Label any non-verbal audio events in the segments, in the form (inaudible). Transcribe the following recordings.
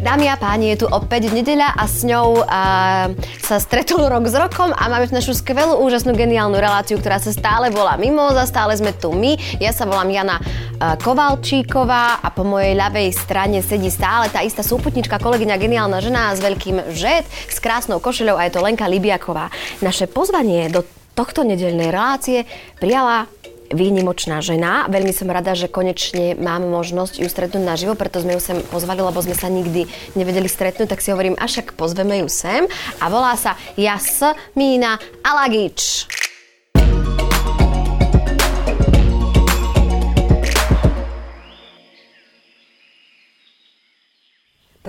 Dámy a páni, je tu opäť nedeľa a s ňou a, sa stretol rok s rokom a máme našu skvelú, úžasnú, geniálnu reláciu, ktorá sa stále volá Mimoza, stále sme tu my. Ja sa volám Jana a, Kovalčíková a po mojej ľavej strane sedí stále tá istá súputnička, kolegyňa, geniálna žena s veľkým žet, s krásnou košeľou a je to Lenka Libiaková. Naše pozvanie do tohto nedeľnej relácie prijala výnimočná žena. Veľmi som rada, že konečne mám možnosť ju stretnúť naživo, preto sme ju sem pozvali, lebo sme sa nikdy nevedeli stretnúť, tak si hovorím, až ak pozveme ju sem. A volá sa Jasmína Alagič.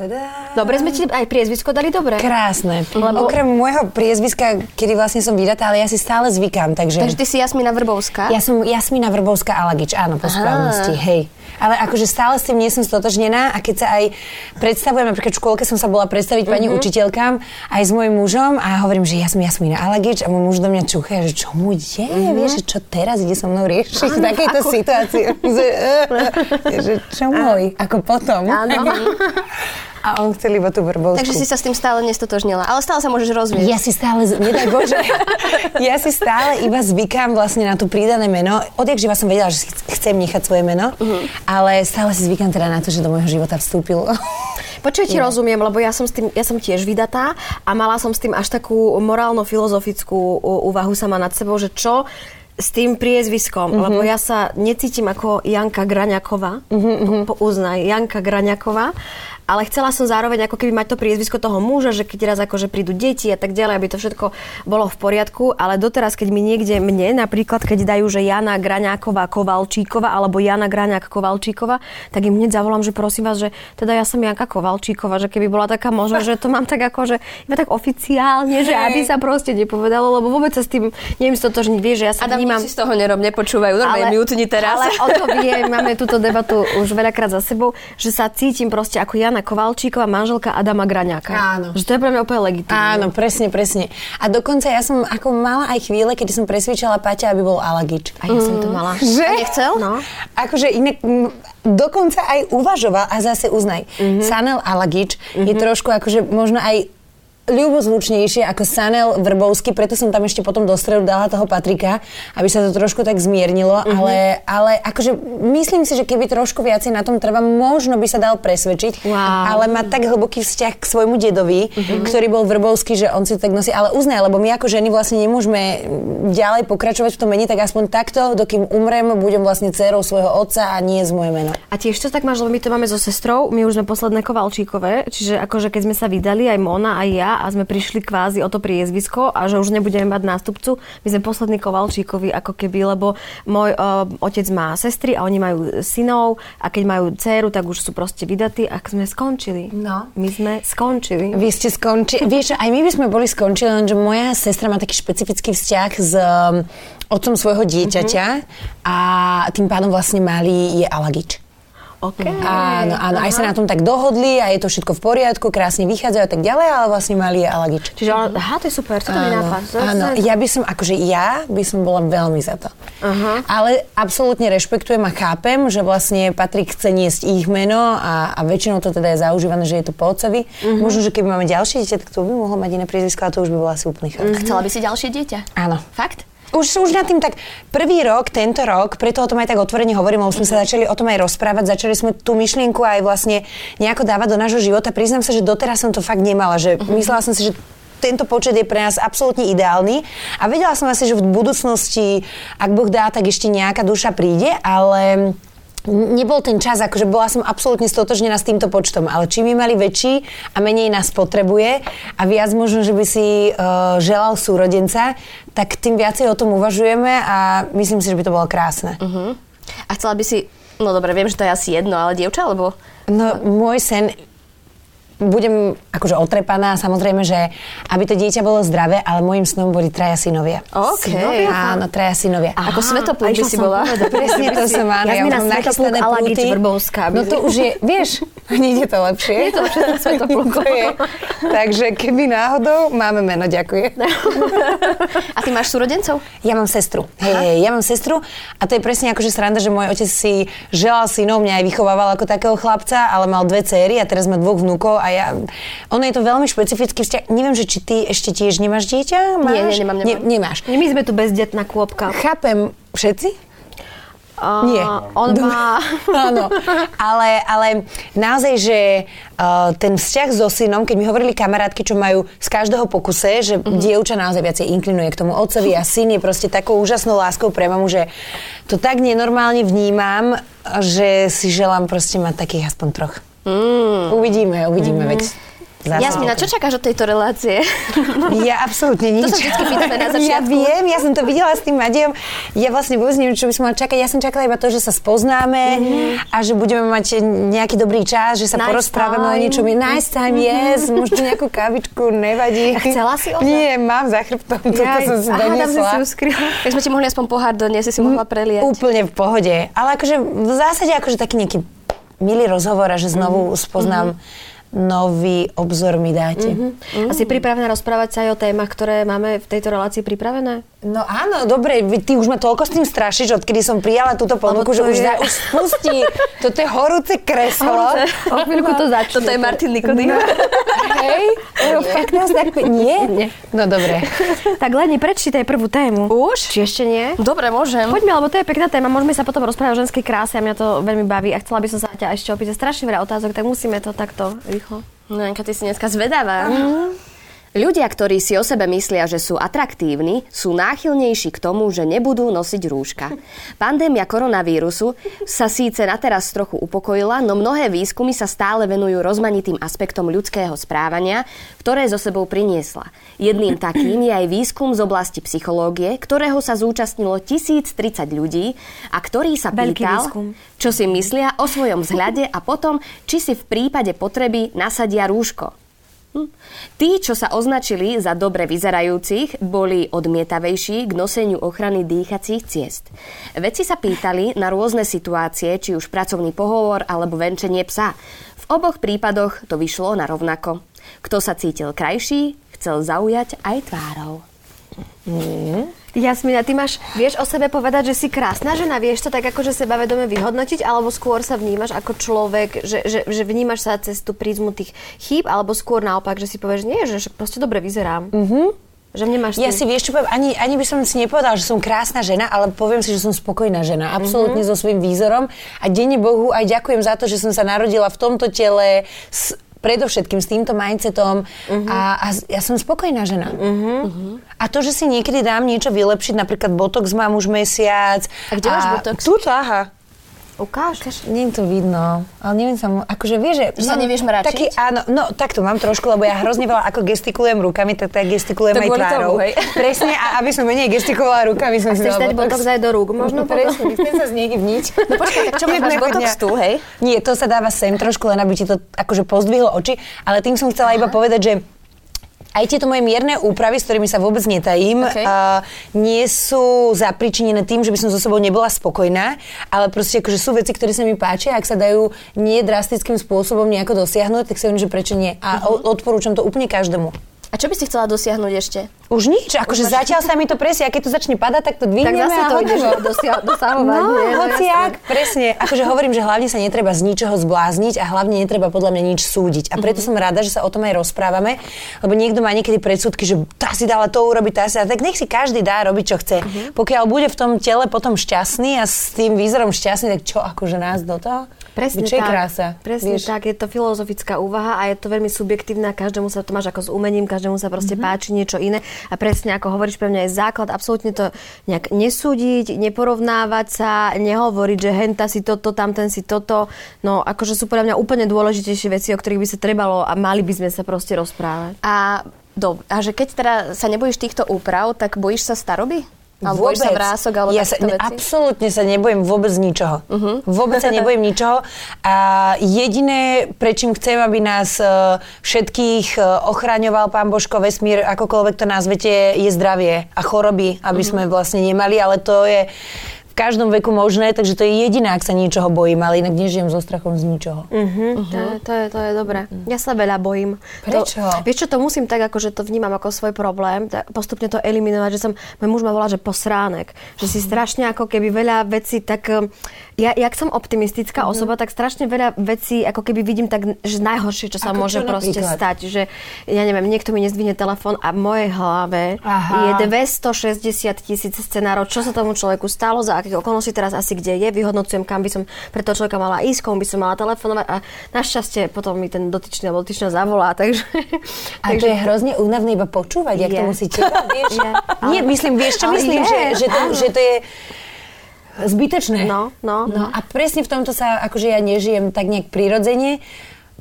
Tadá. Dobre sme ti aj priezvisko dali dobre. Krásne. Lebo... Okrem môjho priezviska, kedy vlastne som vydatá, ale ja si stále zvykám, takže... Takže ty si Jasmína Vrbovská? Ja som Jasmína Vrbovská Alagič, áno, po správnosti, hej. Ale akože stále s tým nie som stotožnená a keď sa aj predstavujem, napríklad v škôlke som sa bola predstaviť pani Mhm. učiteľkám aj s mojim mužom a hovorím, že ja som Jasmína Alagič a môj muž do mňa čúcha, že čo mu je, Mhm. vieš, že čo teraz ide so mnou riešiť v takejto situácii. (laughs) že, eh, že čo môj, ako potom. Áno. (laughs) (laughs) A on chcel iba tú vrbovskú. Takže si sa s tým stále nestotožnila. Ale stále sa môžeš rozvíjať. Ja si stále, nedaj Bože, (laughs) ja si stále iba zvykám vlastne na to pridané meno. Odjak živa som vedela, že chcem nechať svoje meno, Mhm. ale stále si zvykám teda na to, že do môjho života vstúpil. (laughs) Počuj, ti rozumiem, lebo ja som, s tým, ja som tiež vydatá a mala som s tým až takú morálno-filozofickú úvahu sama nad sebou, že čo s tým priezviskom, Mhm. lebo ja sa necítim ako Janka Graňaková, Mhm, po, uznaj, Janka Graňaková, ale chcela som zároveň ako keby mať to priezvisko toho muža, že keď raz akože prídu deti a tak ďalej, aby to všetko bolo v poriadku, ale doteraz, keď mi niekde mne, napríklad keď dajú, že Jana Graňáková Kovalčíková alebo Jana Graňák Kovalčíková, tak im hneď zavolám, že prosím vás, že teda ja som Janka Kovalčíková, že keby bola taká možnosť, že to mám tak ako, že iba tak oficiálne, že aby sa proste nepovedalo, lebo vôbec sa s tým neviem stotožniť, vieš, že ja sa Adam, vnímam... si z toho nerob, nepočúvajú, normálne mutni teraz. Ale o to viem, máme túto debatu už veľakrát za sebou, že sa cítim proste ako Jana Kovalčíková, manželka Adama Graňáka. Áno. Že to je pre mňa úplne legitimné. Áno, presne, presne. A dokonca ja som ako mala aj chvíle, kedy som presvičala Paťa, aby bol Alagič. A ja som to mala. Že? A nechcel? No. Akože inak m, dokonca aj uvažoval a zase uznaj. Mm-hmm. Sanel Alagič mm-hmm. je trošku akože možno aj ľubozvučnejšie ako Sanel Vrbovský, preto som tam ešte potom do stredu dala toho Patrika, aby sa to trošku tak zmiernilo, mm-hmm. ale, ale akože myslím si, že keby trošku viacej na tom trvá, možno by sa dal presvedčiť, Wow. ale má tak hlboký vzťah k svojmu dedovi, mm-hmm. ktorý bol Vrbovský, že on si to tak nosí, ale uznaj, lebo my ako ženy vlastne nemôžeme ďalej pokračovať v tom mene, tak aspoň takto, dokým umrem, budem vlastne dcerou svojho otca a nie z moje meno. A tiež to tak máš, lebo my to máme so sestrou, my už sme posledné Kovalčíkové, čiže akože keď sme sa vydali, aj Mona, aj ja, a sme prišli kvázi o to priezvisko a že už nebudeme mať nástupcu, my sme poslední Kovalčíkovi ako keby, lebo môj uh, otec má sestry a oni majú synov a keď majú dceru, tak už sú proste vydatí a sme skončili. No. My sme skončili. Vy ste skončili. Vieš, aj my by sme boli skončili, lenže moja sestra má taký špecifický vzťah s um, otcom svojho dieťaťa a tým pádom vlastne malý je Alagič. OK. Áno, áno, aj sa na tom tak dohodli a je to všetko v poriadku, krásne vychádzajú a tak ďalej, ale vlastne malý je Alagič. Čiže, aha, to je super, to nápad. Je- áno, ja by som, akože ja by som bola veľmi za to. Uh-huh. Ale absolútne rešpektujem a chápem, že vlastne Patrik chce niesť ich meno a, a väčšinou to teda je zaužívané, že je to po otcovi. Uh-huh. Možno, že keby máme ďalšie dieťa, tak to by mohlo mať iné priezvisko, ale to už by bola asi úplný chaos. A chcela by si ďalšie dieťa? Áno. Fakt? Už, už na tým tak prvý rok, tento rok, preto o tom aj tak otvorene hovorím, lebo sme sa začali o tom aj rozprávať, začali sme tú myšlienku aj vlastne nejako dávať do nášho života. Priznám sa, že doteraz som to fakt nemala, že myslela som si, že tento počet je pre nás absolútne ideálny a vedela som asi, že v budúcnosti, ak Boh dá, tak ešte nejaká duša príde, ale nebol ten čas, akože bola som absolútne stotožnená s týmto počtom, ale čím my mali väčší a menej nás potrebuje a viac možno, že by si uh, želal súrodenca, tak tým viacej o tom uvažujeme a myslím si, že by to bolo krásne. Uh-huh. A chcela by si, no dobre, viem, že to je asi jedno, ale dievča, alebo... No, môj sen budem akože otrepaná, samozrejme, že aby to dieťa bolo zdravé, ale môjim snom boli traja synovia. OK. Synovia? Áno, traja synovia. Ako Svetopluk a by si bola. povedať. (laughs) Presne to som, áno. Jasmina už mám nachystané plúty. Vrbovská. No to už je, vieš, (laughs) Nie je to lepšie. Je to (laughs) lepšie s Svetoplukom. To je. Takže keby náhodou, máme meno, ďakujem. A ty máš súrodencov? Ja mám sestru. Hej, hej, ja mám sestru a to je presne akože sranda, že môj otec si želal synov, mňa aj vychovával ako takého chlapca, ale mal dve céry a teraz má dvoch vnúkov a ja... Ono je to veľmi špecifický vzťah. Neviem, že či ty ešte tiež nemáš dieťa? Máš? Nie, nie, nemám, nemám. Ne, nemáš. My sme tu bezdetná kôpka. Chápem, všetci? Uh, Nie. On má... (laughs) Áno, ale, ale naozaj, že uh, ten vzťah so synom, keď mi hovorili kamarátky, čo majú z každého pokuse, že mm-hmm. dievča naozaj viacej inklinuje k tomu otcovi a syn je proste takou úžasnou láskou pre mamu, že to tak nenormálne vnímam, že si želám proste mať takých aspoň troch. Mm. Uvidíme, uvidíme, mm-hmm. veď zase- Jasmina, čo čakáš od tejto relácie? (laughs) Ja absolútne nič. sa vždycky pýtame na (laughs) Ja začiatku. viem, ja som to videla s tým Madiom. Ja vlastne vôbec neviem, čo by som mala čakať. Ja som čakala iba to, že sa spoznáme a že budeme mať nejaký dobrý čas, že sa Nice porozprávame o niečom. Nice time, yes, možno nejakú kavičku, nevadí. A chcela si ozaj? Nie, mám za chrbtom, toto Jaj, som si aha, si doniesla. si ju skryla. Tak sme ti mohli aspoň pohár doniesť, si si mohla preliať. Úplne v pohode. Ale akože v zásade akože taký nejaký milý rozhovor a že znovu spoznám nový obzor mi dáte. A si pripravená rozprávať sa aj o témach, ktoré máme v tejto relácii pripravené? No áno, dobre, ty už ma toľko s tým strašíš, odkedy som prijala túto ponuku, že už, je- za, už spustí. Toto je horúce kreslo. O chvíľku to začne. Toto je Martin Nikodým. Hej, no, fakt nás tak... Nie? Nie. No dobre. Tak Leni, prečítaj prvú tému. Už? Či ešte nie? Dobre, môžem. Poďme, lebo to je pekná téma. Môžeme sa potom rozprávať o ženskej kráse a mňa to veľmi baví. A chcela by som sa ťa ešte opýtať strašne veľa otázok, tak musíme to takto rýchlo. No, Janka, ty si dneska zvedavá. Ľudia, ktorí si o sebe myslia, že sú atraktívni, sú náchylnejší k tomu, že nebudú nosiť rúška. Pandémia koronavírusu sa síce na teraz trochu upokojila, no mnohé výskumy sa stále venujú rozmanitým aspektom ľudského správania, ktoré zo sebou priniesla. Jedným takým je aj výskum z oblasti psychológie, ktorého sa zúčastnilo 1030 ľudí a ktorý sa Veľký pýtal, výskum. čo si myslia o svojom vzhľade a potom, či si v prípade potreby nasadia rúško. Hm. Tí, čo sa označili za dobre vyzerajúcich, boli odmietavejší k noseniu ochrany dýchacích ciest. Vedci sa pýtali na rôzne situácie, či už pracovný pohovor alebo venčenie psa. V oboch prípadoch to vyšlo na rovnako. Kto sa cítil krajší, chcel zaujať aj tvárou. Jasmina, ty máš, vieš o sebe povedať, že si krásna žena? Vieš to tak akože sebavedome vyhodnotiť? Alebo skôr sa vnímaš ako človek, že, že, že vnímaš sa cez tú prízmu tých chýb? Alebo skôr naopak, že si povieš, nie, že proste dobre vyzerám? Mm-hmm. Že nemáš Ja si vieš čo poviem, ani, ani by som si nepovedala, že som krásna žena, ale poviem si, že som spokojná žena. Absolútne so svojím výzorom. A denne Bohu aj ďakujem za to, že som sa narodila v tomto tele s, predovšetkým s týmto mindsetom a, a s- ja som spokojná žena. A to, že si niekedy dám niečo vylepšiť, napríklad botox mám už mesiac. A kde máš botox? Tuto, aha. Ukáž. Nie je to vidno, ale neviem sa akože vieš, že... Že sa nevieš mračiť? Taký, áno, no takto mám trošku, lebo ja hrozne veľa ako gestikulujem rukami, tak tak gestikulujem To aj tvárou. tomu, hej. (laughs) Presne, a aby som menej gestikulovala rukami, som si Chceš dať botox aj do rúk? Možno presne, chcem sa znehybniť. (laughs) No počkaj, tak čo máš, botox tu, hej? Nie, to sa dáva sem trošku, len aby ti to akože pozdvihlo oči, ale tým som chcela iba povedať, že aj tieto moje mierne úpravy, s ktorými sa vôbec netajím, OK. uh, nie sú zapričinené tým, že by som so sebou nebola spokojná, ale proste akože sú veci, ktoré sa mi páčia, ak sa dajú nie drastickým spôsobom nejako dosiahnuť, tak si hovorím, že prečo nie. A uh-huh. odporúčam to úplne každému. A čo by si chcela dosiahnuť ešte? Už nič, akože zatiaľ sa mi to presne, a keď to začne padať, tak to Tak dvihneme zase a to ideš dosia- (laughs) dosahovať. No, nie? hociak, presne. Akože hovorím, že hlavne sa netreba z ničoho zblázniť a hlavne netreba podľa mňa nič súdiť. A preto som rada, že sa o tom aj rozprávame, lebo niekto má niekedy predsudky, že tá si dala to urobiť, tá si dala, tak nech si každý dá robiť, čo chce. Pokiaľ bude v tom tele potom šťastný a s tým výzorom šťastný, tak čo, akože nás do toho? Presne Čo je krása? Presne Vieš? tak, je to filozofická úvaha a je to veľmi subjektívne a každému sa to máš ako s umením, každému sa proste Mhm. páči niečo iné a presne ako hovoríš, pre mňa je základ absolútne to nejak nesúdiť, neporovnávať sa, nehovoriť, že henta si toto, tamten si toto. No akože sú podľa mňa úplne dôležitejšie veci, o ktorých by sa trebalo a mali by sme sa proste rozprávať. A, do, a že keď teda sa nebojíš týchto úprav, tak bojíš sa staroby? Alebo bojíš sa vrások alebo ja sa, veci? absolútne sa nebojím vôbec ničoho. Uh-huh. Vôbec sa nebojím ničoho. A jediné, prečím chcem, aby nás uh, všetkých uh, ochraňoval pán Božko vesmír, akokoľvek to nazvete, je zdravie a choroby, aby sme vlastne nemali, ale to je v každom veku možné, takže to je jediné, ak sa ničoho bojím, ale inak nežijem so strachom z ničoho. Uh-huh. To, je, to, je, to je dobré. Ja sa veľa bojím. Prečo? To, vieš čo, to musím tak, ako že to vnímam ako svoj problém, tak postupne to eliminovať, že som, môj muž ma volá, že posránek, že si strašne ako keby veľa vecí tak, um, ja, jak som optimistická uh-huh. osoba, tak strašne veľa vecí ako keby vidím tak, že najhoršie, čo sa Ako môže čo proste napríklad? stať, že ja neviem, niekto mi nezdvihne telefón a v mojej hlave Aha. je 260 tisíc scenárov, čo sa tomu človeku stalo, za akých okolností teraz asi kde je, vyhodnocujem, kam by som pre toho človeka mala ísť, komu by som mala telefonovať a našťastie potom mi ten dotyčný alebo dotyčná zavolá, (laughs) takže... A to je hrozne únavné iba počúvať, jak to musíte. Vieš? (laughs) Je. Nie, myslím, vieš čo myslím, je, že, že, to, že to je zbytečné. No, no. no. A presne v tomto sa, akože ja nežijem tak nejak prirodzene,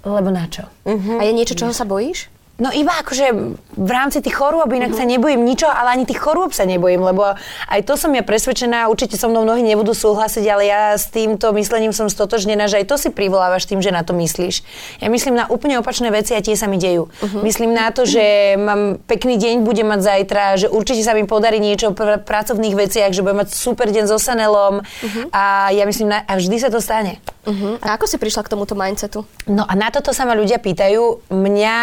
lebo na čo? A je niečo, čoho sa bojíš? No iba akože v rámci tých chorôb, inak sa nebojím ničo, ale ani tých chorôb sa nebojím, lebo aj to som ja presvedčená, určite so mnou mnohí nebudú súhlasiť, ale ja s týmto myslením som stotožnená, že aj to si privolávaš tým, že na to myslíš. Ja myslím na úplne opačné veci a tie sa mi dejú. Myslím na to, že mám pekný deň, budem mať zajtra, že určite sa mi podarí niečo v pracovných veciach, že budem mať super deň so Sanelom a ja myslím, na, a vždy sa to stane. Uh-huh. A ako si prišla k tomuto mindsetu? No a na toto sa ma ľudia pýtajú. Mňa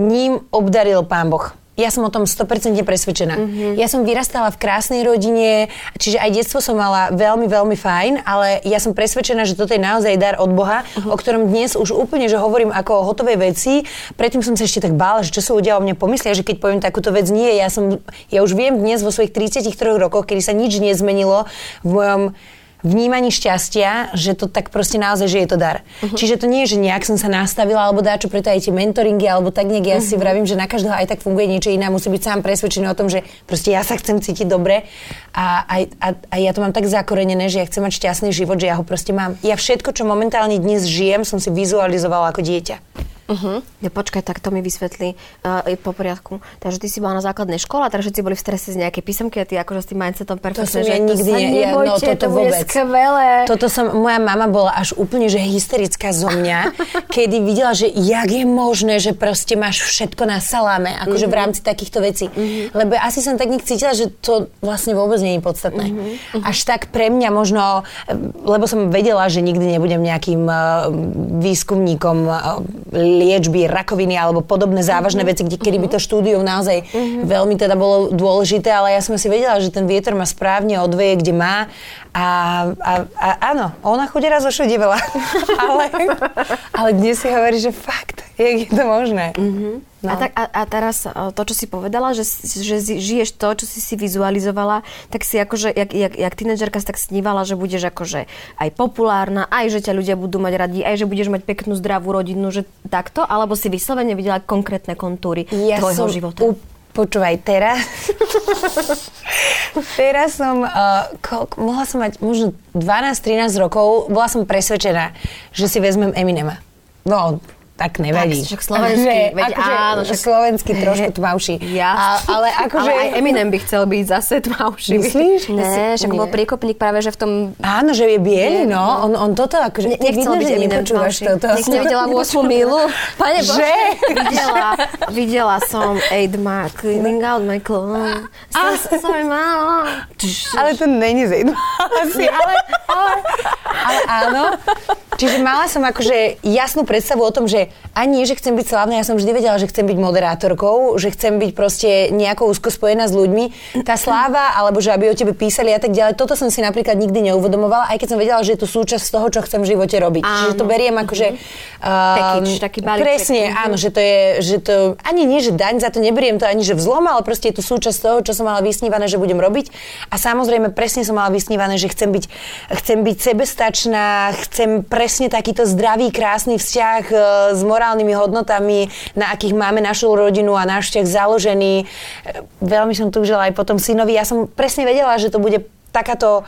ním obdaril pán Boh. Ja som o tom 100% presvedčená. Mm-hmm. Ja som vyrastala v krásnej rodine, čiže aj detstvo som mala veľmi, veľmi fajn, ale ja som presvedčená, že toto je naozaj dar od Boha, mm-hmm. o ktorom dnes už úplne, že hovorím ako o hotovej veci. Predtým som sa ešte tak bála, že čo sa ľudia o mne pomyslia, že keď poviem takúto vec, nie. Ja, som, ja už viem dnes vo svojich 33 rokoch, kedy sa nič nezmenilo v mojom vnímaní šťastia, že to tak proste naozaj, že je to dar. Uh-huh. Čiže to nie je, že nejak som sa nastavila alebo dáčo, preto aj tie mentoringy, alebo tak nejak ja uh-huh. si vravím, že na každého aj tak funguje niečo iné, musí byť sám presvedčený o tom, že proste ja sa chcem cítiť dobre a, a, a, a ja to mám tak zakorenené, že ja chcem mať šťastný život, že ja ho proste mám. Ja všetko, čo momentálne dnes žijem, som si vizualizovala ako dieťa. Uh-huh. Ja, počkaj, tak to mi vysvetlí uh, je po poriadku. Takže ty si bola na základnej škole, takže všetci boli v strese z nejakej písomky a ty akože s tým mindsetom perfektne, som že ja nikdy to ne- ja- no, nebojte, toto to bude vôbec. skvelé. Toto som, moja mama bola až úplne, že hysterická zo mňa, (laughs) kedy videla, že jak je možné, že proste máš všetko na saláme, akože v rámci takýchto vecí. Lebo asi som tak nejak cítila, že to vlastne vôbec nie je podstatné. Až tak pre mňa možno, lebo som vedela, že nikdy nebudem nejakým eh, výskumníkom eh, liečby rakoviny alebo podobné závažné veci, kde, kedy by to štúdium naozaj veľmi teda bolo dôležité, ale ja som si vedela, že ten vietor ma správne odveje, kde má a, a, a áno, ona chudera zošudivala. (laughs) ale, ale dnes si hovorí, že fakt, jak je to možné. No. A, tak, a, a teraz e, to, čo si povedala, že, že žiješ to, čo si si vizualizovala, tak si akože, jak, jak, jak tínedžerka si tak snívala, že budeš akože aj populárna, aj že ťa ľudia budú mať radi, aj že budeš mať peknú zdravú rodinu, že takto, alebo si vyslovene videla konkrétne kontúry tvojho som života. U, počúvaj, teraz... (laughs) teraz som... Uh, koľko, mohla som mať možno 12-13 rokov, bola som presvedčená, že si vezmem Eminema. No, tak nevadí. Tak, však slovenský, Že, veď akože áno, však- slovenský trošku tmavší. Ja. A, ale (laughs) akože... Ale aj Eminem by chcel byť zase tmavší. Myslíš? Ne, však bol priekopník práve, že v tom... Áno, že je biely, Nie, no. On, on toto akože... Ne- nechcel byť Eminem (laughs) tmavší. toto. Nech nevidela 8 milu. Pane Bože. Že? videla, videla som Aid Ma, cleaning out my clothes. So, sorry, mama. Ale to není z Asi, ale, ale, (laughs) ale áno. Čiže mala som akože jasnú predstavu o tom, že ani že chcem byť slávna, ja som vždy vedela, že chcem byť moderátorkou, že chcem byť proste nejako úzko spojená s ľuďmi. Tá sláva, alebo že aby o tebe písali a tak ďalej, toto som si napríklad nikdy neuvedomovala, aj keď som vedela, že je to súčasť toho, čo chcem v živote robiť. Áno. Čiže to beriem akože... Um, Package, taký balíček. Presne, Mhm. áno, že to je, že to, ani nie, že daň za to neberiem to ani, že vzlom, ale proste je to súčasť toho, čo som mala vysnívané, že budem robiť. A samozrejme, presne som mala vysnívané, že chcem byť, chcem byť sebestačná, chcem presne takýto zdravý, krásny vzťah e, s morálnymi hodnotami, na akých máme našu rodinu a náš vzťah založený. E, Veľmi som túžila aj potom synovi. Ja som presne vedela, že to bude takáto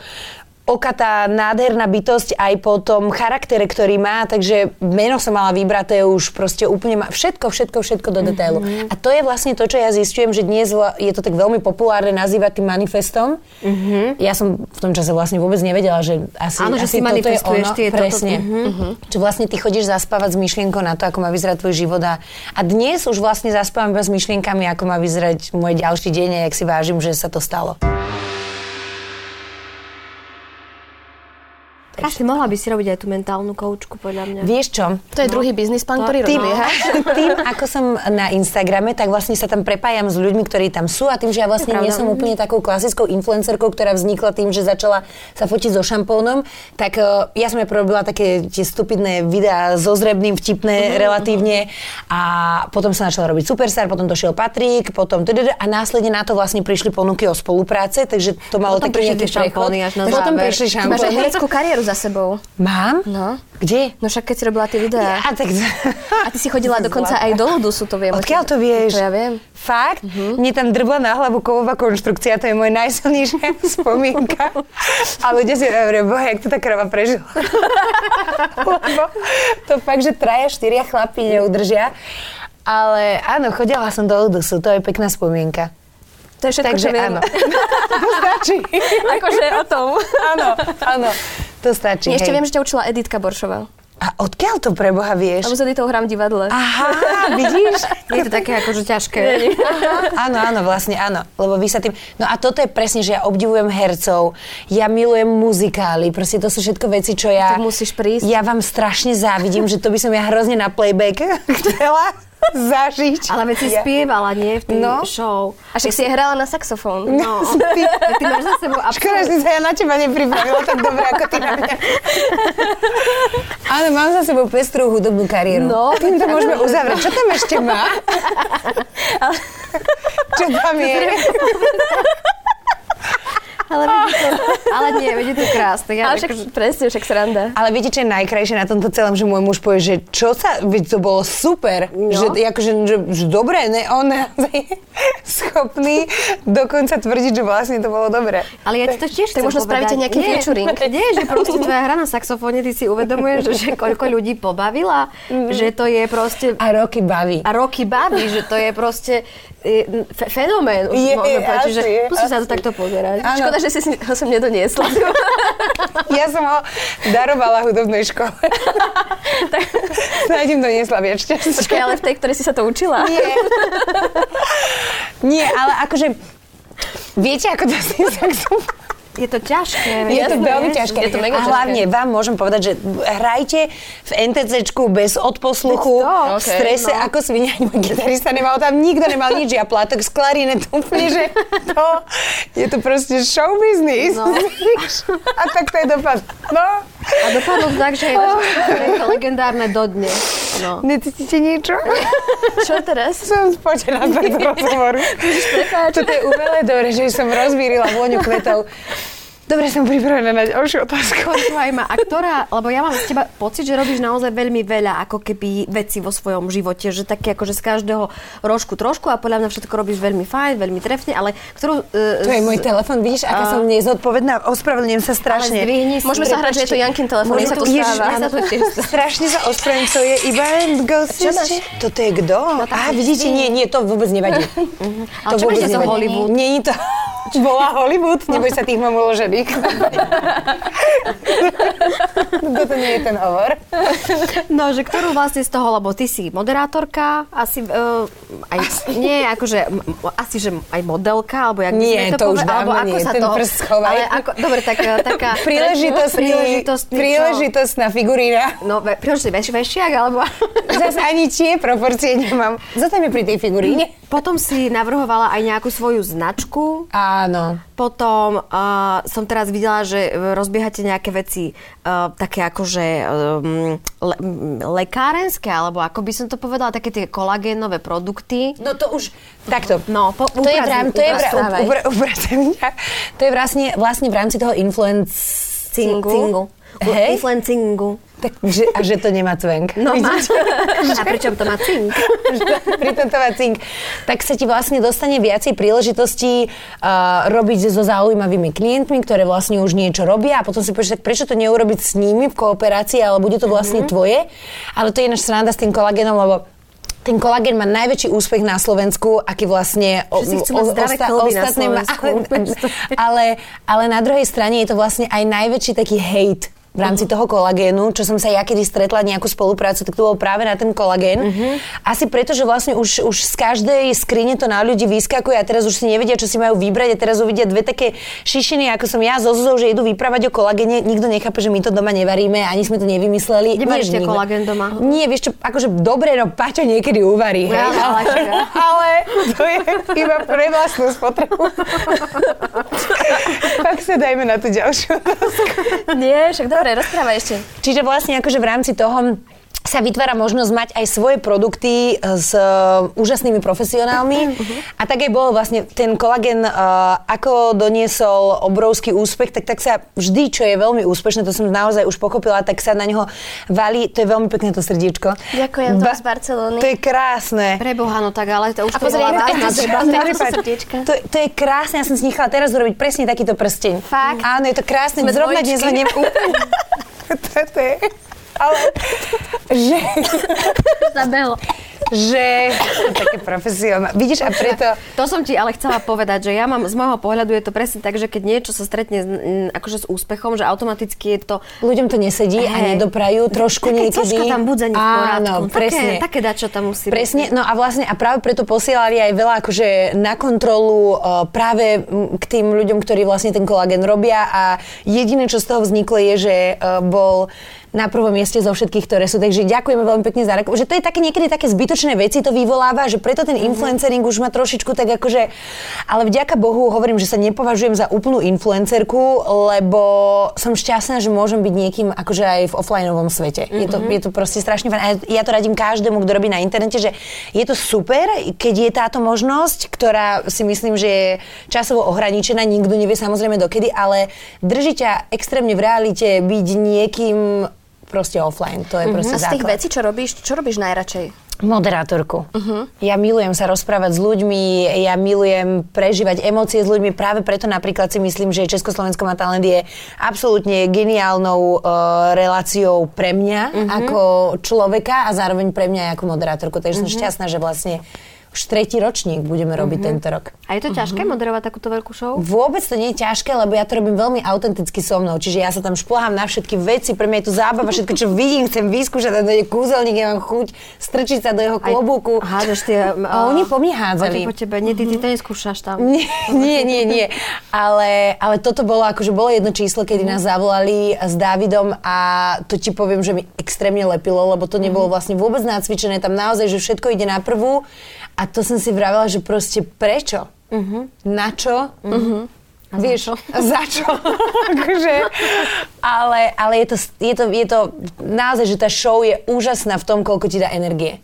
okatá, nádherná bytosť aj po tom charaktere, ktorý má, takže meno som mala vybraté už proste úplne, ma, všetko, všetko, všetko do detailu. Mm-hmm. A to je vlastne to, čo ja zistujem, že dnes je to tak veľmi populárne nazývať tým manifestom. Mm-hmm. Ja som v tom čase vlastne vôbec nevedela, že asi, Áno, že asi si toto je ono. tie- toto- Presne. mhm. Mm-hmm. Že vlastne ty chodíš zaspávať s myšlienkou na to, ako má vyzerať tvoj život a, a dnes už vlastne zaspávam iba s myšlienkami, ako má vyzerať môj ďalší deň a jak si vážim, že sa to stalo. Ty mohla by si robiť aj tú mentálnu koučku, podľa mňa. Vieš čo? To je druhý biznis plán, ktorý tým, rozbieha. (laughs) tým, ako som na Instagrame, tak vlastne sa tam prepájam s ľuďmi, ktorí tam sú a tým, že ja vlastne nie som úplne takou klasickou influencerkou, ktorá vznikla tým, že začala sa fotiť so šampónom, tak uh, ja som aj robila také tie stupidné videá so zrebným, vtipné uh-huh, relatívne a potom sa začala robiť Superstar, potom došiel Patrik, potom a následne na to vlastne prišli ponuky o spolupráce, takže to malo Potom taký nejaký prechod. až na Potom prišli Ty máš aj šampóny. kariéru za sebou. Mám? No. Kde? No však keď si robila tie videá. Ja, tak... A ty si chodila (laughs) dokonca aj do Ludusu, to viem. Odkiaľ to vieš? To ja viem. Fakt? Mne tam drbla na hlavu kovová konštrukcia, to je moja najsilnejšia (laughs) spomienka. A ľudia si hovoria, boha, jak to tá krava prežila. (laughs) Lebo to fakt, že traja, štyria chlapi neudržia. Ale áno, chodila som do Ludusu, to je pekná spomienka. To je všetko, Takže čo viem. áno. Stačí. akože o tom. Áno, áno. To stačí. Ešte hej. viem, že ťa učila Editka Boršová. A odkiaľ to pre Boha vieš? Lebo s Editou hrám v divadle. Aha, (laughs) vidíš? Je to také akože ťažké. Áno, áno, vlastne áno, lebo vy sa tým... No a toto je presne, že ja obdivujem hercov, ja milujem muzikály, proste to sú všetko veci, čo ja... Tak musíš prísť. Ja vám strašne závidím, že to by som ja hrozne na playback (laughs) chcela (laughs) zažiť. Ale veď si ja. spievala, nie? V tej No. show. A však si je hrala na saxofón. No, (laughs) ty, ty máš za sebou Škoda, že sa ja na teba nepripravila tak dobre, ako ty na mňa. Áno, mám za sebou pestrú hudobnú kariéru. No, Tým to môžeme uzavrieť. Čo tam ešte má? (laughs) Čo tam je? Ale, je to, ale nie, je to krásne. Ja, Ale však akože- presne, však sranda. Ale viete, čo je najkrajšie na tomto celom, že môj muž povie, že čo sa, veď to bolo super, No. že, akože, že, že dobre, ne, on je (laughs) schopný dokonca tvrdiť, že vlastne to bolo dobre. Ale ja ti to tiež Tak možno spravíte nejaký Nie, featuring. (laughs) Nie, že proste tvoja hra na saxofóne, ty si uvedomuješ, že, že koľko ľudí pobavila, že to je proste... A roky baví. A roky baví, že to je proste e, fe- fenomén, už Je, povedať. Čiže asi je, musím sa to takto pozerať. Áno. Škoda, že si ho sem nedoniesla. (laughs) Ja som ho darovala hudobnej škole. Snáď (laughs) im doniesla viac. Počkaj, ale v tej, ktorej si sa to učila. Nie. (laughs) Nie, ale akože... Viete, ako to si saxofón? Je to ťažké. Je to veľmi ťažké. Je to mega a hlavne vám môžem povedať, že hrajte v NTCčku bez odposluchu, v strese no. ako svinia. (laughs) Gitarista nemal tam, nikto nemal nič. Ja plátok z klarinetu (laughs) úplne, že to je to proste show business. No. (laughs) A tak to je dopad. No, A dopadlo to tak, že je to, legendárne dodnes. No. necítite niečo? Čo teraz? Som spotená z tohto rozhovoru. Toto je umelé dobre, že som rozvírila vôňu kvetov. Dobre, som pripravená na ďalšiu otázku. Počúvaj ma, a ktorá, lebo ja mám z teba pocit, že robíš naozaj veľmi veľa ako keby veci vo svojom živote, že také akože z každého rožku trošku a podľa mňa všetko robíš veľmi fajn, veľmi trefne, ale ktorú... Uh, To je môj telefon, vidíš, aká som nezodpovedná, ospravedlňujem sa strašne. Ale. Môžeme sa hrať, že je to Jankin telefón, Môžeme nech sa to Ježiš, stáva. áno, Strašne sa ospravedlňujem, to je iba máš? Toto je kto? Á, vidíte, nie, nie, to vôbec nevadí. Že to Hollywood? Nie je to... Bola Hollywood? Neboj sa tých mám uložených. (laughs) Toto nie je ten hovor. No, že ktorú vlastne z toho, lebo ty si moderátorka, asi, uh, aj, nie, akože, asi, že aj modelka, alebo jak Nie, to, to už povedali, dávno alebo ako nie, sa ten to. Ale ako, dobre, tak, eh, (laughs) taká... Príležitostný, príležitostný, príležitostná figurína. No, ve- príležitostný veš, vešiak, alebo... (laughs) Zas ani tie proporcie nemám. Zostaňme pri tej figuríne. Potom si navrhovala aj nejakú svoju značku. Áno. Potom uh, som teraz videla, že eh, rozbiehate nejaké veci uh, také akože um, le, lekárenské, alebo ako by som to povedala, také tie kolagénové produkty. No to už... Takto. No, po, To je, v rám, to, je v, rá- uprázdni- upra, upra, upra, to je vlastne, vlastne v rámci toho influencingu. Cingu. Hej? Influencingu. Tak, že, a že to nemá cvenk. No má. (laughs) A pričom to má cink? (laughs) Pritom to má cink. Tak sa ti vlastne dostane viacej príležitostí uh, robiť so zaujímavými klientmi, ktoré vlastne už niečo robia a potom si povieš, tak prečo to neurobiť s nimi v kooperácii, ale bude to vlastne mm-hmm. tvoje. Ale to je naša sranda s tým kolagénom, lebo ten kolagén má najväčší úspech na Slovensku, aký vlastne... Zdravé klby na ostatné má- Slovensku. ale, (laughs) ale, ale na druhej strane je to vlastne aj najväčší taký hate v rámci toho kolagénu, čo som sa ja kedy stretla nejakú spoluprácu, tak to bolo práve na ten kolagén. Asi preto, že vlastne už, už z každej skrine to na ľudí vyskakuje a teraz už si nevedia, čo si majú vybrať a teraz uvidia dve také šišiny, ako som ja so Zuzou, že idú vyprávať o kolagéne. Nikto nechápe, že my to doma nevaríme, ani sme to nevymysleli. Nevaríte kolagén doma? Nie, vieš čo, akože dobre, no Paťo niekedy uvarí, Ja, ale, (laughs) ale- ale to je iba pre vlastnú spotrebu. (laughs) tak sa dajme na tú ďalšiu otázku. Nie, však dobre, rozprávaj ešte. Čiže vlastne akože v rámci toho sa vytvára možnosť mať aj svoje produkty s uh, úžasnými profesionálmi. A tak aj bol vlastne ten kolagen, uh, ako doniesol obrovský úspech, tak, tak sa vždy, čo je veľmi úspešné, to som naozaj už pochopila, tak sa na neho valí, to je veľmi pekné to srdiečko. Ďakujem, to z Barcelony. To je krásne. Preboha, no tak ale to už A pozri, bola to- to- to-. To, to je krásne, ja som si nechala teraz urobiť presne takýto prsteň. Fakt? Áno, je to krásne. Zrovna dnes ho nem... to, (laughs) to je... Ale... Že... Zabelo. že... Také profesionálne. Vidíš, a preto... To som ti ale chcela povedať, že ja mám, z môjho pohľadu je to presne tak, že keď niečo sa stretne s- akože s úspechom, že automaticky je to Ľuďom to nesedí a Hej. nedoprajú trošku také niekedy. cožka tam budzenie v. Áno, presne. Také, také dačo tam musí Presne, byť. no a vlastne a práve preto posielali aj veľa akože na kontrolu uh, práve k tým ľuďom, ktorí vlastne ten kolagén robia a jediné, čo z toho vzniklo je, že uh, bol na prvom mieste zo všetkých, ktoré sú. Takže ďakujeme veľmi pekne za reklamu. Že to je také niekedy také zbytočné veci to vyvoláva, že preto ten influencering už má trošičku tak akože... Ale vďaka Bohu hovorím, že sa nepovažujem za úplnú influencerku, lebo som šťastná, že môžem byť niekým akože aj v offlineovom svete. Je, to, je to proste strašne fajn. A ja to radím každému, kto robí na internete, že je to super, keď je táto možnosť, ktorá si myslím, že je časovo ohraničená, nikto nevie samozrejme dokedy, ale drží ťa extrémne v realite byť niekým proste offline. To je proste A z tých základ. vecí, čo robíš, čo robíš najradšej? Moderátorku. Mhm. Uh-huh. Ja milujem sa rozprávať s ľuďmi, ja milujem prežívať emócie s ľuďmi, práve preto napríklad si myslím, že Československo má talent je absolútne geniálnou uh, reláciou pre mňa Mhm. uh-huh. ako človeka a zároveň pre mňa ako moderátorku. Takže Mhm. uh-huh. som šťastná, že vlastne už tretí ročník budeme robiť uh-huh. tento rok. A je to ťažké moderovať takúto veľkú show? Vôbec to nie je ťažké, lebo ja to robím veľmi autenticky so mnou. Čiže ja sa tam šplhám na všetky veci, pre mňa je to zábava, všetko, čo vidím, chcem vyskúšať, a to je kúzelník, ja mám chuť strčiť sa do jeho klobúku. Hádzaš tie... A oni po mne hádzali. Oni po tebe. Nie, ty, ty to neskúšaš tam. Nie, nie, nie, nie. Ale, ale toto bolo akože bolo jedno číslo, kedy nás zavolali s Dávidom a to ti poviem, že mi extrémne lepilo, lebo to nebolo vlastne vôbec nacvičené. Tam naozaj, že všetko ide na prvú. A to som si vravela, že proste prečo? Na čo? A Vieš, za čo? (laughs) akože, ale ale je, to, je, to, je to naozaj, že tá show je úžasná v tom, koľko ti dá energie.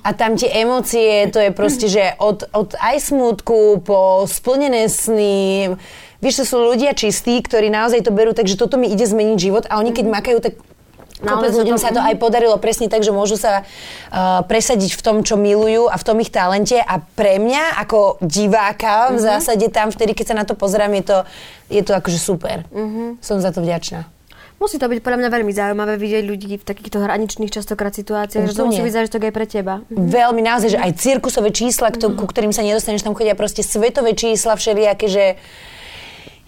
A tam tie emócie, to je proste, že od, od aj smutku po splnené sny, Vieš, to sú ľudia čistí, ktorí naozaj to berú, takže toto mi ide zmeniť život a oni keď makajú, tak Kopec Naozaj sa ľuďom to- sa to aj podarilo presne tak, že môžu sa uh, presadiť v tom, čo milujú a v tom ich talente. A pre mňa ako diváka v zásade tam, vtedy keď sa na to pozerám, je to, je to akože super. Som za to vďačná. Musí to byť podľa mňa veľmi zaujímavé vidieť ľudí v takýchto hraničných častokrát situáciách, že to musí byť zážitok aj pre teba. Veľmi naozaj, že aj cirkusové čísla, kto, ku ktorým sa nedostaneš, tam chodia proste svetové čísla všelijaké, že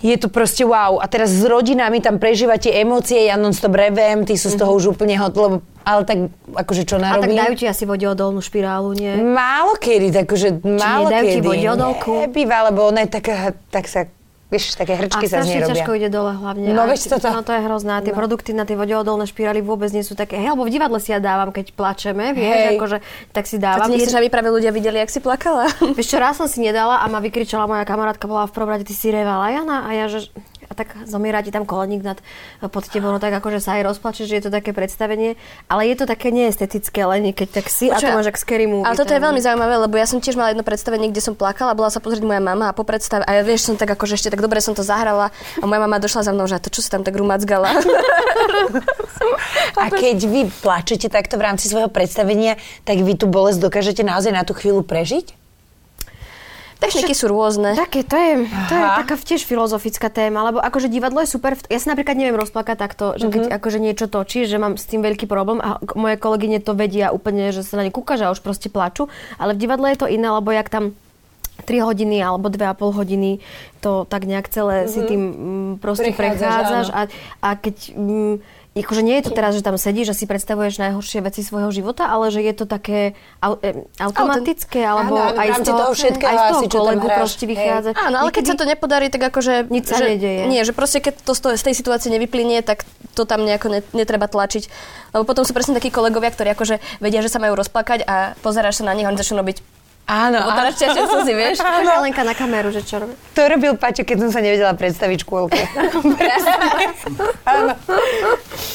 je to proste wow. A teraz s rodinami tam prežívate emócie, ja non-stop revem, tí sú z toho už úplne hot, lebo, ale tak akože čo A tak narobím? dajú ti asi vodeodolnú špirálu, nie? Málo kedy, takže málo nedajú ti kedy. vodeodolku? Nebýva, lebo ona je taká, tak sa, vieš, také hrčky a sa z nej robia. ťažko ide dole hlavne. No veď toto. No to je hrozné. A tie No. produkty na tie vodeodolné špirály vôbec nie sú také. Hej, alebo v divadle si ja dávam, keď plačeme, vieš, Hej. akože, tak si dávam. ty nechceš, aby práve ľudia videli, jak si plakala? Vieš čo, raz som si nedala a ma vykričala moja kamarátka, bola v prvom rade, ty si revala Jana a ja, že tak zomiera ti tam koleník nad, pod tebou, no tak akože sa aj rozplačeš, že je to také predstavenie, ale je to také neestetické, len keď tak si a to máš ak scary movie. Ale toto je veľmi zaujímavé, lebo ja som tiež mala jedno predstavenie, kde som plakala, bola sa pozrieť moja mama a po predstave, a ja vieš, som tak akože ešte tak dobre som to zahrala a moja mama došla za mnou, že to čo si tam tak rumacgala. A keď vy plačete takto v rámci svojho predstavenia, tak vy tú bolesť dokážete naozaj na tú chvíľu prežiť? Techniky sú rôzne. Také, to je, to je Aha. taká tiež filozofická téma, lebo akože divadlo je super. Ja sa napríklad neviem rozplakať takto, že keď akože niečo točí, že mám s tým veľký problém a moje kolegyne to vedia úplne, že sa na ne kúka, že už proste plačú, ale v divadle je to iné, lebo jak tam 3 hodiny alebo 2,5 hodiny to tak nejak celé si tým mm, proste Prechádzaš, prechádzaš áno. a, a keď... Mm, akože nie je to teraz, že tam sedíš a si predstavuješ najhoršie veci svojho života, ale že je to také au, e, automatické, alebo Áno, aj z toho, toho všetkého aj z toho asi, kolegu proste Hej. vychádza. Áno, ale keď sa to nepodarí, tak akože... Nič sa že, nedeje. Nie, že proste keď to z, tej situácie nevyplynie, tak to tam nejako ne, netreba tlačiť. Lebo potom sú presne takí kolegovia, ktorí akože vedia, že sa majú rozplakať a pozeráš sa na nich a oni začnú robiť Áno, áno. otáračia slzy, vieš? Lenka na kameru, že čo robí. To robil Paťo, keď som sa nevedela predstaviť škôlke. áno.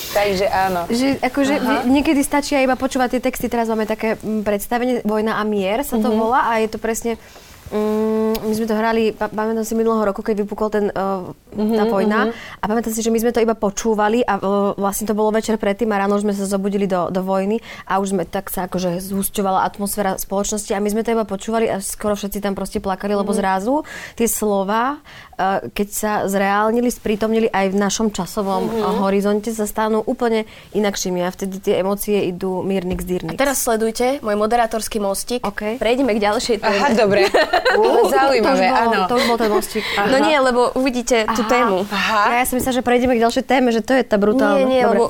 Takže áno. Že, akože vy- niekedy stačí aj iba počúvať tie texty. Teraz máme také mm, predstavenie Vojna a mier sa to volá a je to presne Mm, my sme to hrali, pa- pamätám si minulého roku, keď vypukol ten, uh, tá vojna a pamätám si, že my sme to iba počúvali a uh, vlastne to bolo večer predtým a ráno už sme sa zobudili do, do vojny a už sme tak sa akože zhusťovala atmosféra spoločnosti a my sme to iba počúvali a skoro všetci tam proste plakali, lebo zrazu tie slova, uh, keď sa zreálnili, sprítomnili aj v našom časovom uh, horizonte, sa stanú úplne inakšími a vtedy tie emócie idú mírnik z dýrnik. Teraz sledujte môj moderátorský mostík. OK. Prejdeme k ďalšej téme. Aha, dobre. (laughs) Ale zaujímavé, to bol, áno. To už bol ten mostík. No nie, lebo uvidíte tú tému. Aha. Ja, ja som myslela, že prejdeme k ďalšej téme, že to je tá brutálna. Nie, nie, Dobre. lebo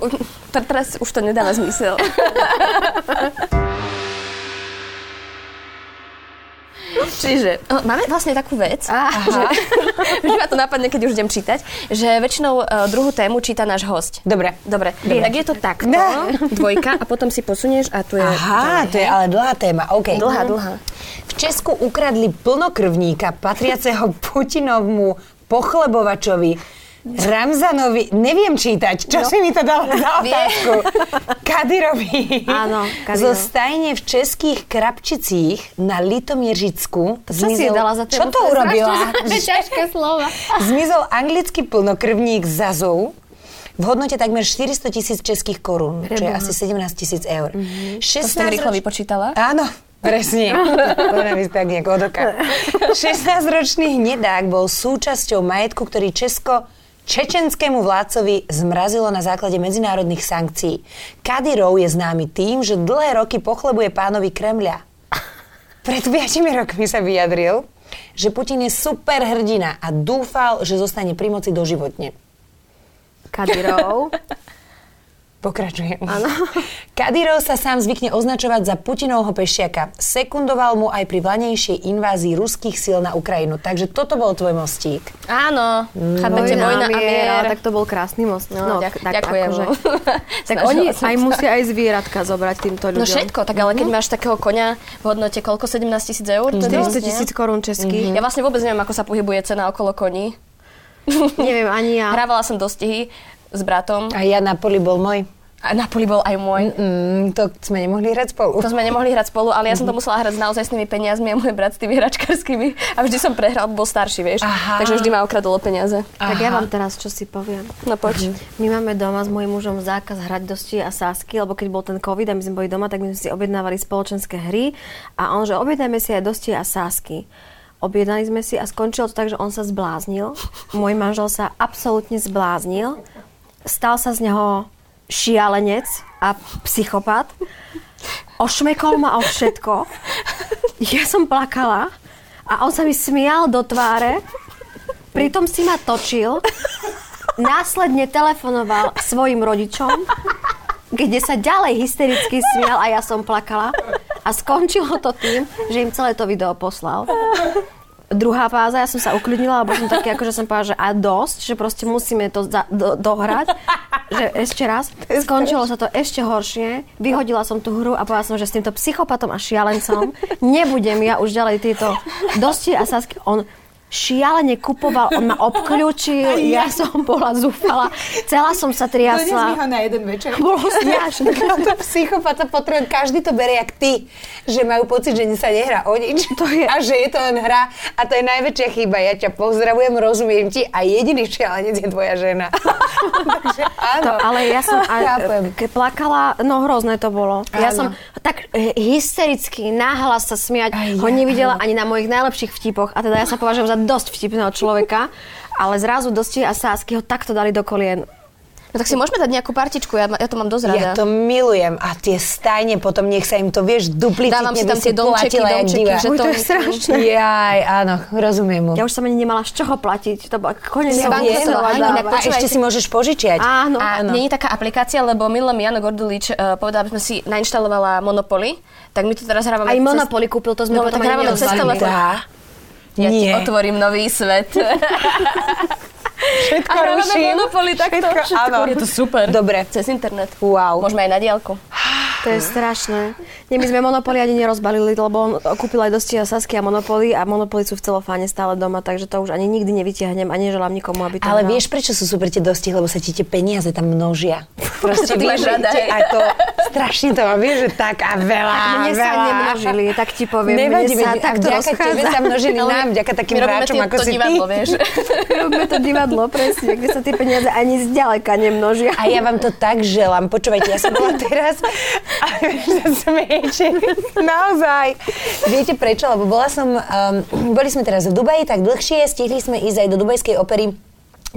teraz už to nedáva zmysel. (laughs) Čiže máme vlastne takú vec, (laughs) že, že ma to napadne, keď už idem čítať, že väčšinou uh, druhú tému číta náš host. Dobre. Dobre, tak je to takto, No. dvojka a potom si posunieš a tu je... Aha, to je ale dlhá téma. OK. Dlhá, dlhá. V Česku ukradli plnokrvníka patriaceho Putinovmu pochlebovačovi Ramzanovi, neviem čítať, čo si mi to dal za (laughs) otázku. Kadirovi. Áno, Zo Kadyrov. stajne v českých Krapčicích na Litomieržicku. To čo si dala za Čo to urobila? ťažké slova. Zmizol anglický plnokrvník Zazov v hodnote takmer 400 tisíc českých korún, čo je asi 17 tisíc eur. Mhm. To si rýchlo roč- vypočítala? Áno, presne. (laughs) Mi tak nejak od oka. (laughs) 16-ročný hnedák bol súčasťou majetku, ktorý Česko čečenskému vládcovi zmrazilo na základe medzinárodných sankcií. Kadyrov je známy tým, že dlhé roky pochlebuje pánovi Kremľa. (laughs) Pred 5 rokmi sa vyjadril, že Putin je super hrdina a dúfal, že zostane pri moci doživotne. Kadyrov. (laughs) Pokračujem. Áno. (laughs) Kadyrov sa sám zvykne označovať za Putinovho pešiaka. Sekundoval mu aj pri vlanejšej invázii ruských síl na Ukrajinu. Takže toto bol tvoj mostík. Áno, chápete, vojna a mier. tak to bol krásny most. No, ďak- ďakujem. (laughs) tak Snažila oni aj sa. musia aj zvieratka zobrať týmto ľuďom. No všetko, tak ale keď máš takého konia v hodnote koľko? 17 tisíc eur? To je 400 vlastne? tisíc korún českých. Ja vlastne vôbec neviem, ako sa pohybuje cena okolo koní. Neviem ani ja. (laughs) Hrávala som dostihy s bratom A ja na poli bol môj. a Napoli bol aj môj. Mm, to sme nemohli hrať spolu. To sme nemohli hrať spolu, ale ja som to musela hrať s naozajstnými peniazmi a môj brat s tými hračkarskými. A vždy som prehral, bol starší, vieš. Aha. Takže vždy ma okradolo peniaze. Tak ja vám teraz čo si poviem. No poď. My máme doma s mojím mužom zákaz hrať dosti a sásky, lebo keď bol ten COVID a my sme boli doma, tak my sme si objednávali spoločenské hry a on, že objednajme si aj dosti a sásky. Objednali sme si a skončilo to tak, že on sa zbláznil. Môj manžel sa absolútne zbláznil. Stal sa z neho šialenec a psychopat. Ošmekol ma o všetko. Ja som plakala a on sa mi smial do tváre. Pritom si ma točil. Následne telefonoval svojim rodičom, kde sa ďalej hystericky smial a ja som plakala. A skončilo to tým, že im celé to video poslal. Druhá fáza, ja som sa ukľudnila, lebo som taký, akože som povedala, že a dosť, že proste musíme to za, do, dohrať, že ešte raz. (laughs) Skončilo sa to ešte horšie, vyhodila som tú hru a povedala som, že s týmto psychopatom a šialencom nebudem ja už ďalej tieto dosti a sásky. On šialene kupoval, on ma obklúčil, ja som bola zúfala, celá som sa triasla. na jeden večer. Bolo strašné. (laughs) to psychopata potrebujem, každý to berie jak ty, že majú pocit, že sa nehrá o nič To je- a že je to len hra a to je najväčšia chyba. Ja ťa pozdravujem, rozumiem ti a jediný šialenec je tvoja žena. (laughs) Takže áno. To, ale ja som aj, keď plakala, no hrozné to bolo. Ja Áno. som tak e, hystericky náhlas sa smiať, Aj ho ja, nevidela ani na mojich najlepších vtipoch a teda ja sa považujem za dosť vtipného človeka, ale zrazu dosti a sásky ho takto dali do kolien. No tak si môžeme dať nejakú partičku, ja, ja to mám dosť rada. Ja to milujem. A tie stajne, potom nech sa im to, vieš, duplicitne Dávam si tam tie domčeky, domčeky, že to, to je strašné. Jaj, áno, rozumiem mu. Ja už som ani nemala z čoho platiť. To bola konec Ja A ešte si- môžeš požičiať. Áno. A není taká aplikácia, lebo milé mi Jano Gordulič uh, povedala, aby sme si nainštalovala Monopoly, tak my to teraz hrávame... Aj cez- Monopoly kúpil, to sme No, potom tak ani hrávame cez nerozvalili. telefón. Ja ti Nie. otvorím nový svet. Všetko A ruším. Monopoly takto. Všetko, Všetko. áno. Je to super. Dobre. Cez internet. Wow. Môžeme aj na diálku. To je strašné. Nie, my sme Monopoly ani nerozbalili, lebo on kúpil aj dosť Sasky a Monopoly a Monopoly sú v celofáne stále doma, takže to už ani nikdy nevytiahnem a neželám nikomu, aby to Ale hral. vieš, prečo sú super tie dostihy? Lebo sa ti tie peniaze tam množia. (laughs) Proste To hej. a to strašne to mám, vieš, že tak a veľa, Mne sa veľa. nemnožili, tak ti poviem. Nevadí, mne sa vďaka tebe rozchádza. sa množili (laughs) nám, vďaka takým hráčom, ako to si divadlo, ty. vieš. (laughs) Robíme to divadlo, presne, kde sa tie peniaze ani zďaleka nemnožia. A ja vám to tak želám. Počúvajte, ja som bola teraz... (laughs) A sa smejete. Naozaj. Viete prečo? Lebo bola som... Um, boli sme teraz v Dubaji tak dlhšie, stihli sme ísť aj do Dubajskej opery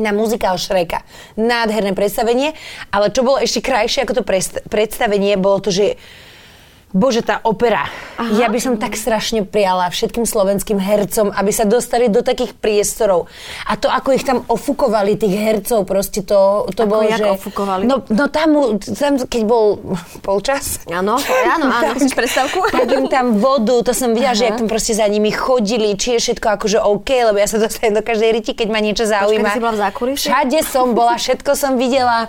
na muzikál Šreka. Nádherné predstavenie, ale čo bolo ešte krajšie ako to predstavenie, bolo to, že Bože, tá opera. Aha. Ja by som tak strašne priala všetkým slovenským hercom, aby sa dostali do takých priestorov. A to, ako ich tam ofukovali, tých hercov, proste to, to Ako bolo, že... ofukovali? No, no tam, tam, keď bol polčas, Áno, áno, (laughs) áno. Chceš predstavku? tak im tam vodu, to som videla, že jak tam proste za nimi chodili, či je všetko akože OK, lebo ja sa dostanem do každej riti, keď ma niečo zaujíma. ty si bola v zákulisí? Všade som bola, všetko som videla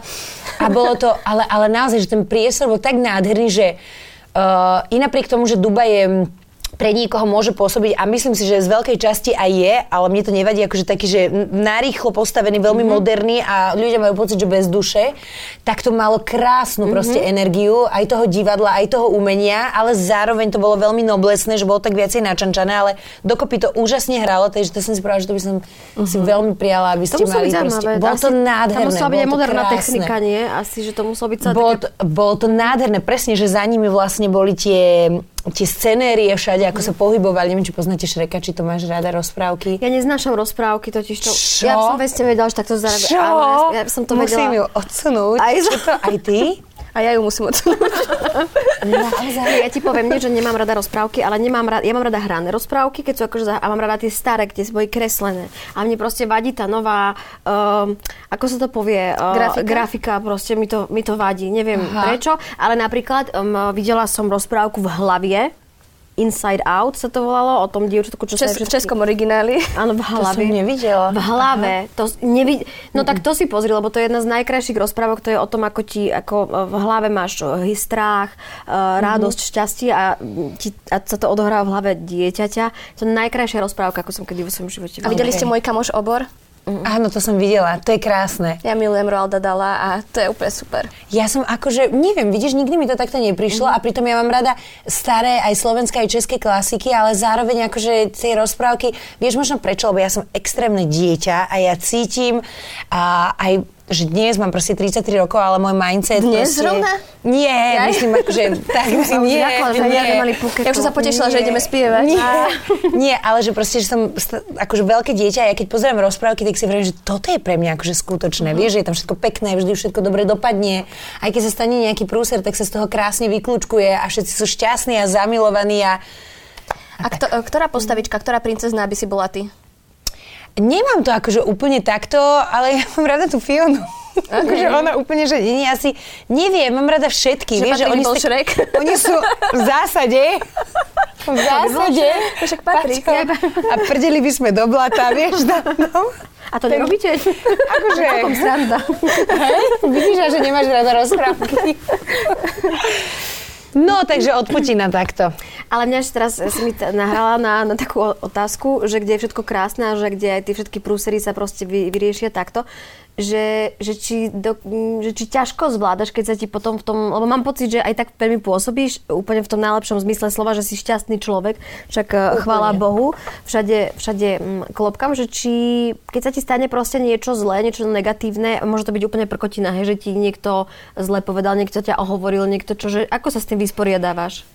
a bolo to, ale, ale naozaj, že ten priestor bol tak nádherný, že uh, i napriek tomu, že Dubaj je pre niekoho môže pôsobiť a myslím si, že z veľkej časti aj je, ale mne to nevadí, akože taký, že narýchlo postavený, veľmi mm-hmm. moderný a ľudia majú pocit, že bez duše, tak to malo krásnu mm-hmm. proste energiu, aj toho divadla, aj toho umenia, ale zároveň to bolo veľmi noblesné, že bolo tak viacej načančané, ale dokopy to úžasne hralo, takže to som si povedala, že to by som mm-hmm. si veľmi prijala, aby To ste muselo mali proste. Bolo to nádherné. Tam musela byť aj to moderná krásne. technika, nie? Asi, že to muselo byť celé Bolo také... to, bolo to nádherné, presne, že za nimi vlastne boli tie, tie scenérie všade, ako sa pohybovali. Neviem, či poznáte Šreka, či to máš rada rozprávky. Ja neznášam rozprávky, totiž to... Čo? Ja som vesne vedela, že takto zareaguje. Čo? Áno, ja, ja som to Musím ju vedela. odsunúť. Aj za- to, aj ty? (laughs) A ja ju musím odsunúť. (laughs) Ja ti poviem, nie, že nemám rada rozprávky, ale nemám rada, ja mám rada hrané rozprávky, keď sú akože, a mám rada tie staré, kde boli kreslené. A mne proste vadí tá nová, um, ako sa to povie, uh, Grafika? grafika proste mi to, mi to vadí. Neviem Aha. prečo, ale napríklad um, videla som rozprávku v hlavie, Inside Out sa to volalo, o tom dievčatku, čo Čes, sa v českom origináli. Áno, v hlave. som nevidela. V hlave. To nevid... No tak to si pozri, lebo to je jedna z najkrajších rozprávok, to je o tom, ako ti, ako e, v hlave máš e, strach, e, radosť, šťastie a, ti, a sa to odohráva v hlave dieťaťa. To je najkrajšia rozprávka, ako som kedy vo svojom živote A videli ste môj kamoš obor? Áno, to som videla. To je krásne. Ja milujem Roalda Dala a to je úplne super. Ja som akože, neviem, vidíš, nikdy mi to takto neprišlo a pritom ja mám rada staré aj slovenské, aj české klasiky, ale zároveň akože tie rozprávky, vieš možno prečo, lebo ja som extrémne dieťa a ja cítim a aj že dnes mám proste 33 rokov, ale môj mindset Dnes proste... zrovna? Nie, Jaj? myslím akože (laughs) tak, nie, zľakla, že nie. ľudia mali. Ja už som sa potešila, že Nie. ideme spievať. Nie, nie, ale že proste, že som akože veľké dieťa a ja keď pozerám rozprávky, tak si hovorím, že toto je pre mňa akože skutočné. Vieš, že je tam všetko pekné, vždy všetko dobre dopadne. Aj keď sa stane nejaký prúser, tak sa z toho krásne vyklúčkuje a všetci sú šťastní a zamilovaní a A kto, ktorá postavička, ktorá princezná by si bola ty? Nemám to akože úplne takto, ale ja mám rada tú Fionu. Okay. Akože ona úplne, že nie, asi neviem, mám rada všetky. Že Vieš, že oni, Šrek? (laughs) oni sú v zásade, v zásade, však patrí. A prdeli by sme do blata, vieš, tam, no. A to nerobíte? Akože, Takom sranda. hej, vidíš, že nemáš rada rozprávky. (laughs) No, takže od Putina takto. Ale mňa teraz si mi nahrala na, na takú otázku, že kde je všetko krásne a že kde aj tie všetky prúsery sa proste vy, vyriešia takto, že, že, či do, že či ťažko zvládaš, keď sa ti potom v tom, lebo mám pocit, že aj tak veľmi pôsobíš úplne v tom najlepšom zmysle slova, že si šťastný človek, však úplne. chvála Bohu, všade, všade m, klopkam, že či keď sa ti stane proste niečo zlé, niečo negatívne, môže to byť úplne prkotina, hej, že ti niekto zle povedal, niekto ťa ohovoril, niekto čo, že ako sa s tým vysporiadávaš?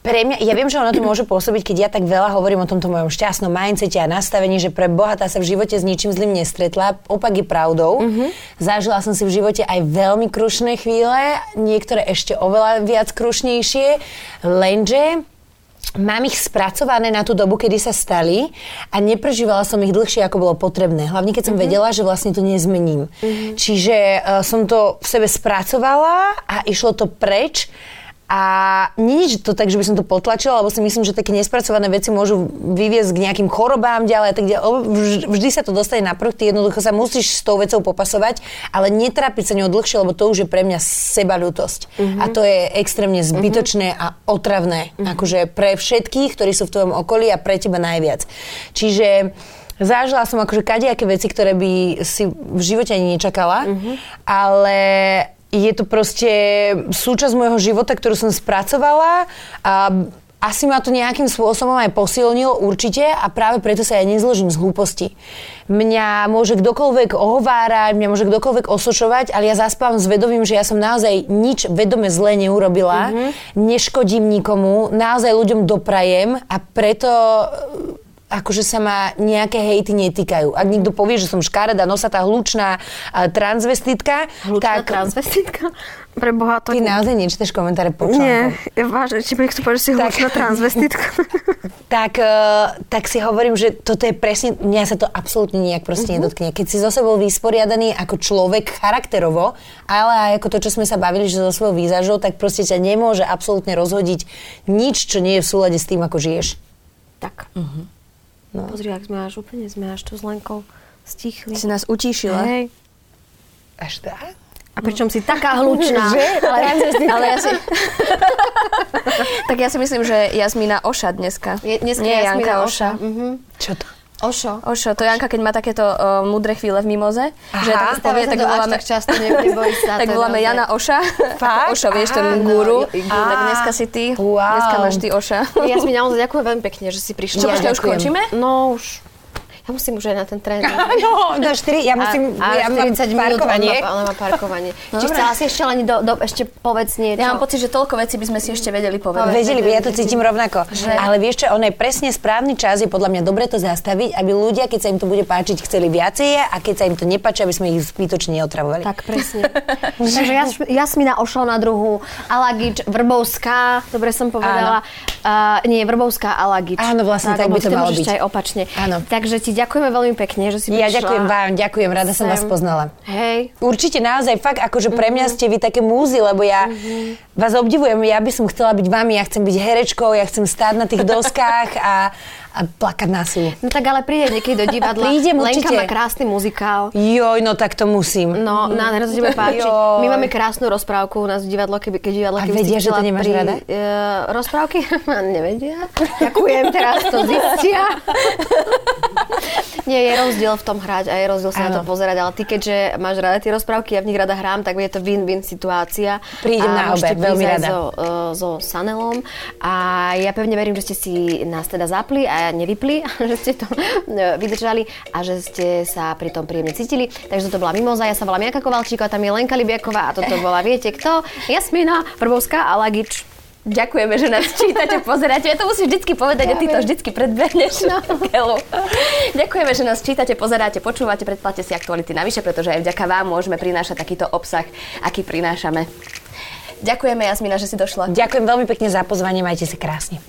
Pre mňa, ja viem, že ono to môže pôsobiť, keď ja tak veľa hovorím o tomto mojom šťastnom mindsete a nastavení, že pre Boha tá sa v živote s ničím zlým nestretla. Opak je pravdou. Mm-hmm. Zažila som si v živote aj veľmi krušné chvíle, niektoré ešte oveľa viac krušnejšie, lenže mám ich spracované na tú dobu, kedy sa stali a neprežívala som ich dlhšie, ako bolo potrebné. Hlavne, keď som mm-hmm. vedela, že vlastne to nezmením. Mm-hmm. Čiže uh, som to v sebe spracovala a išlo to preč a nie je to tak, že by som to potlačila, lebo si myslím, že také nespracované veci môžu vyviesť k nejakým chorobám ďalej a tak ďalej. Vždy sa to dostane na prv, ty jednoducho sa musíš s tou vecou popasovať, ale netrápiť sa ňou dlhšie, lebo to už je pre mňa sebalútosť. Uh-huh. A to je extrémne zbytočné uh-huh. a otravné. Uh-huh. Akože pre všetkých, ktorí sú v tvojom okolí a pre teba najviac. Čiže Zažila som akože kadejaké veci, ktoré by si v živote ani nečakala, uh-huh. ale je to proste súčasť môjho života, ktorú som spracovala a asi ma to nejakým spôsobom aj posilnilo určite a práve preto sa ja nezložím z hlúposti. Mňa môže kdokoľvek ohovárať, mňa môže kdokoľvek osočovať, ale ja zaspávam s vedomím, že ja som naozaj nič vedome zle neurobila, mm-hmm. neškodím nikomu, naozaj ľuďom doprajem a preto akože sa ma nejaké hejty netýkajú. Ak niekto povie, že som škareda, nosatá, hlučná transvestitka, hlučná tak... transvestitka? Pre Boha to... Ty naozaj nečítaš komentáre po Nie, ja vážne, či mi chcú povedať, že si hlučná transvestitka. (laughs) tak, uh, tak si hovorím, že toto je presne, mňa sa to absolútne nejak proste uh-huh. nedotkne. Keď si zo sebou vysporiadaný ako človek charakterovo, ale aj ako to, čo sme sa bavili, že so svojou výzažou, tak proste ťa nemôže absolútne rozhodiť nič, čo nie je v súlade s tým, ako žiješ. Tak. Uh-huh. No. Pozri, ak sme až úplne, sme až tu s Lenkou stichli. Si nás utíšila. Hej. Až tak? A pričom si taká hlučná. (laughs) že? Ale, ale ja si... (laughs) tak ja si myslím, že Jasmína Oša dneska. Je, dneska Nie Janka Oša. Oša. Mm-hmm. Čo to? Ošo. Ošo, to Janka, keď má takéto uh, mudré chvíle v mimoze, Aha, že tak povie, tak voláme... Tak často neboj sa. (laughs) tak voláme Jana Oša. Fakt? (laughs) Ošo, vieš, ten guru. Tak dneska si ty. Wow. Dneska máš ty Oša. Ja si mi naozaj ďakujem veľmi pekne, že si prišla. Čo, ja, už končíme? No, už. Ja musím už aj na ten tréning. (laughs) no, do 4, ja musím, a, a ja 40 mám parkovanie. Minút, ale má parkovanie. Či chcela si ešte len do, do, ešte povedz niečo? Ja mám pocit, že toľko vecí by sme si ešte vedeli povedať. Vedeli by, ja to cítim rovnako. Že? Ale vieš čo, on je presne správny čas, je podľa mňa dobre to zastaviť, aby ľudia, keď sa im to bude páčiť, chceli viacej a keď sa im to nepáči, aby sme ich zbytočne neotravovali. Tak presne. (laughs) Takže Jas, Jasmina ošla na druhú, Alagič, Vrbovská, dobre som povedala. Uh, nie, Vrbovská, Alagič. Áno, vlastne tak, tak by to malo byť. aj opačne. Áno. Takže ti ďakujeme veľmi pekne, že si prišla. Ja ďakujem vám, ďakujem, rada sem. som vás poznala. Hej. Určite naozaj fakt, akože pre mňa mhm. ste vy také múzy, lebo ja mm-hmm. vás obdivujem, ja by som chcela byť vami, ja chcem byť herečkou, ja chcem stáť na tých (laughs) doskách a, a plakať na silu. No tak ale príde niekedy do divadla. (laughs) Prídem určite. Lenka má krásny muzikál. Joj, no tak to musím. No, mm. nádherné sa tebe páči. Joj. My máme krásnu rozprávku u nás v divadlo, keby, keď divadlo, keby A vedia, že to nemáš pri, rada? Uh, rozprávky? (laughs) Nevedia. Ďakujem, teraz to zistia. (laughs) Nie, je rozdiel v tom hrať a je rozdiel sa ano. na to pozerať, ale ty keďže máš rada tie rozprávky, ja v nich rada hrám, tak je to win-win situácia. Prídem na obe, veľmi rada. So, uh, so Sanelom a ja pevne verím, že ste si nás teda zapli a nevypli, (laughs) že ste to e, vydržali a že ste sa pri tom príjemne cítili. Takže toto bola Mimoza, ja sa volám Janka Kovalčíková, tam je Lenka Libiaková a toto bola, viete kto? Jasmina Vrbovská a Lagič. Ďakujeme, že nás čítate, pozeráte. Ja to musím vždycky povedať ja a ty to vždycky predbehneš. No. Ďakujeme, že nás čítate, pozeráte, počúvate, predplatte si aktuality navyše, pretože aj vďaka vám môžeme prinášať takýto obsah, aký prinášame. Ďakujeme, Jasmina, že si došla. Ďakujem veľmi pekne za pozvanie, majte si krásne.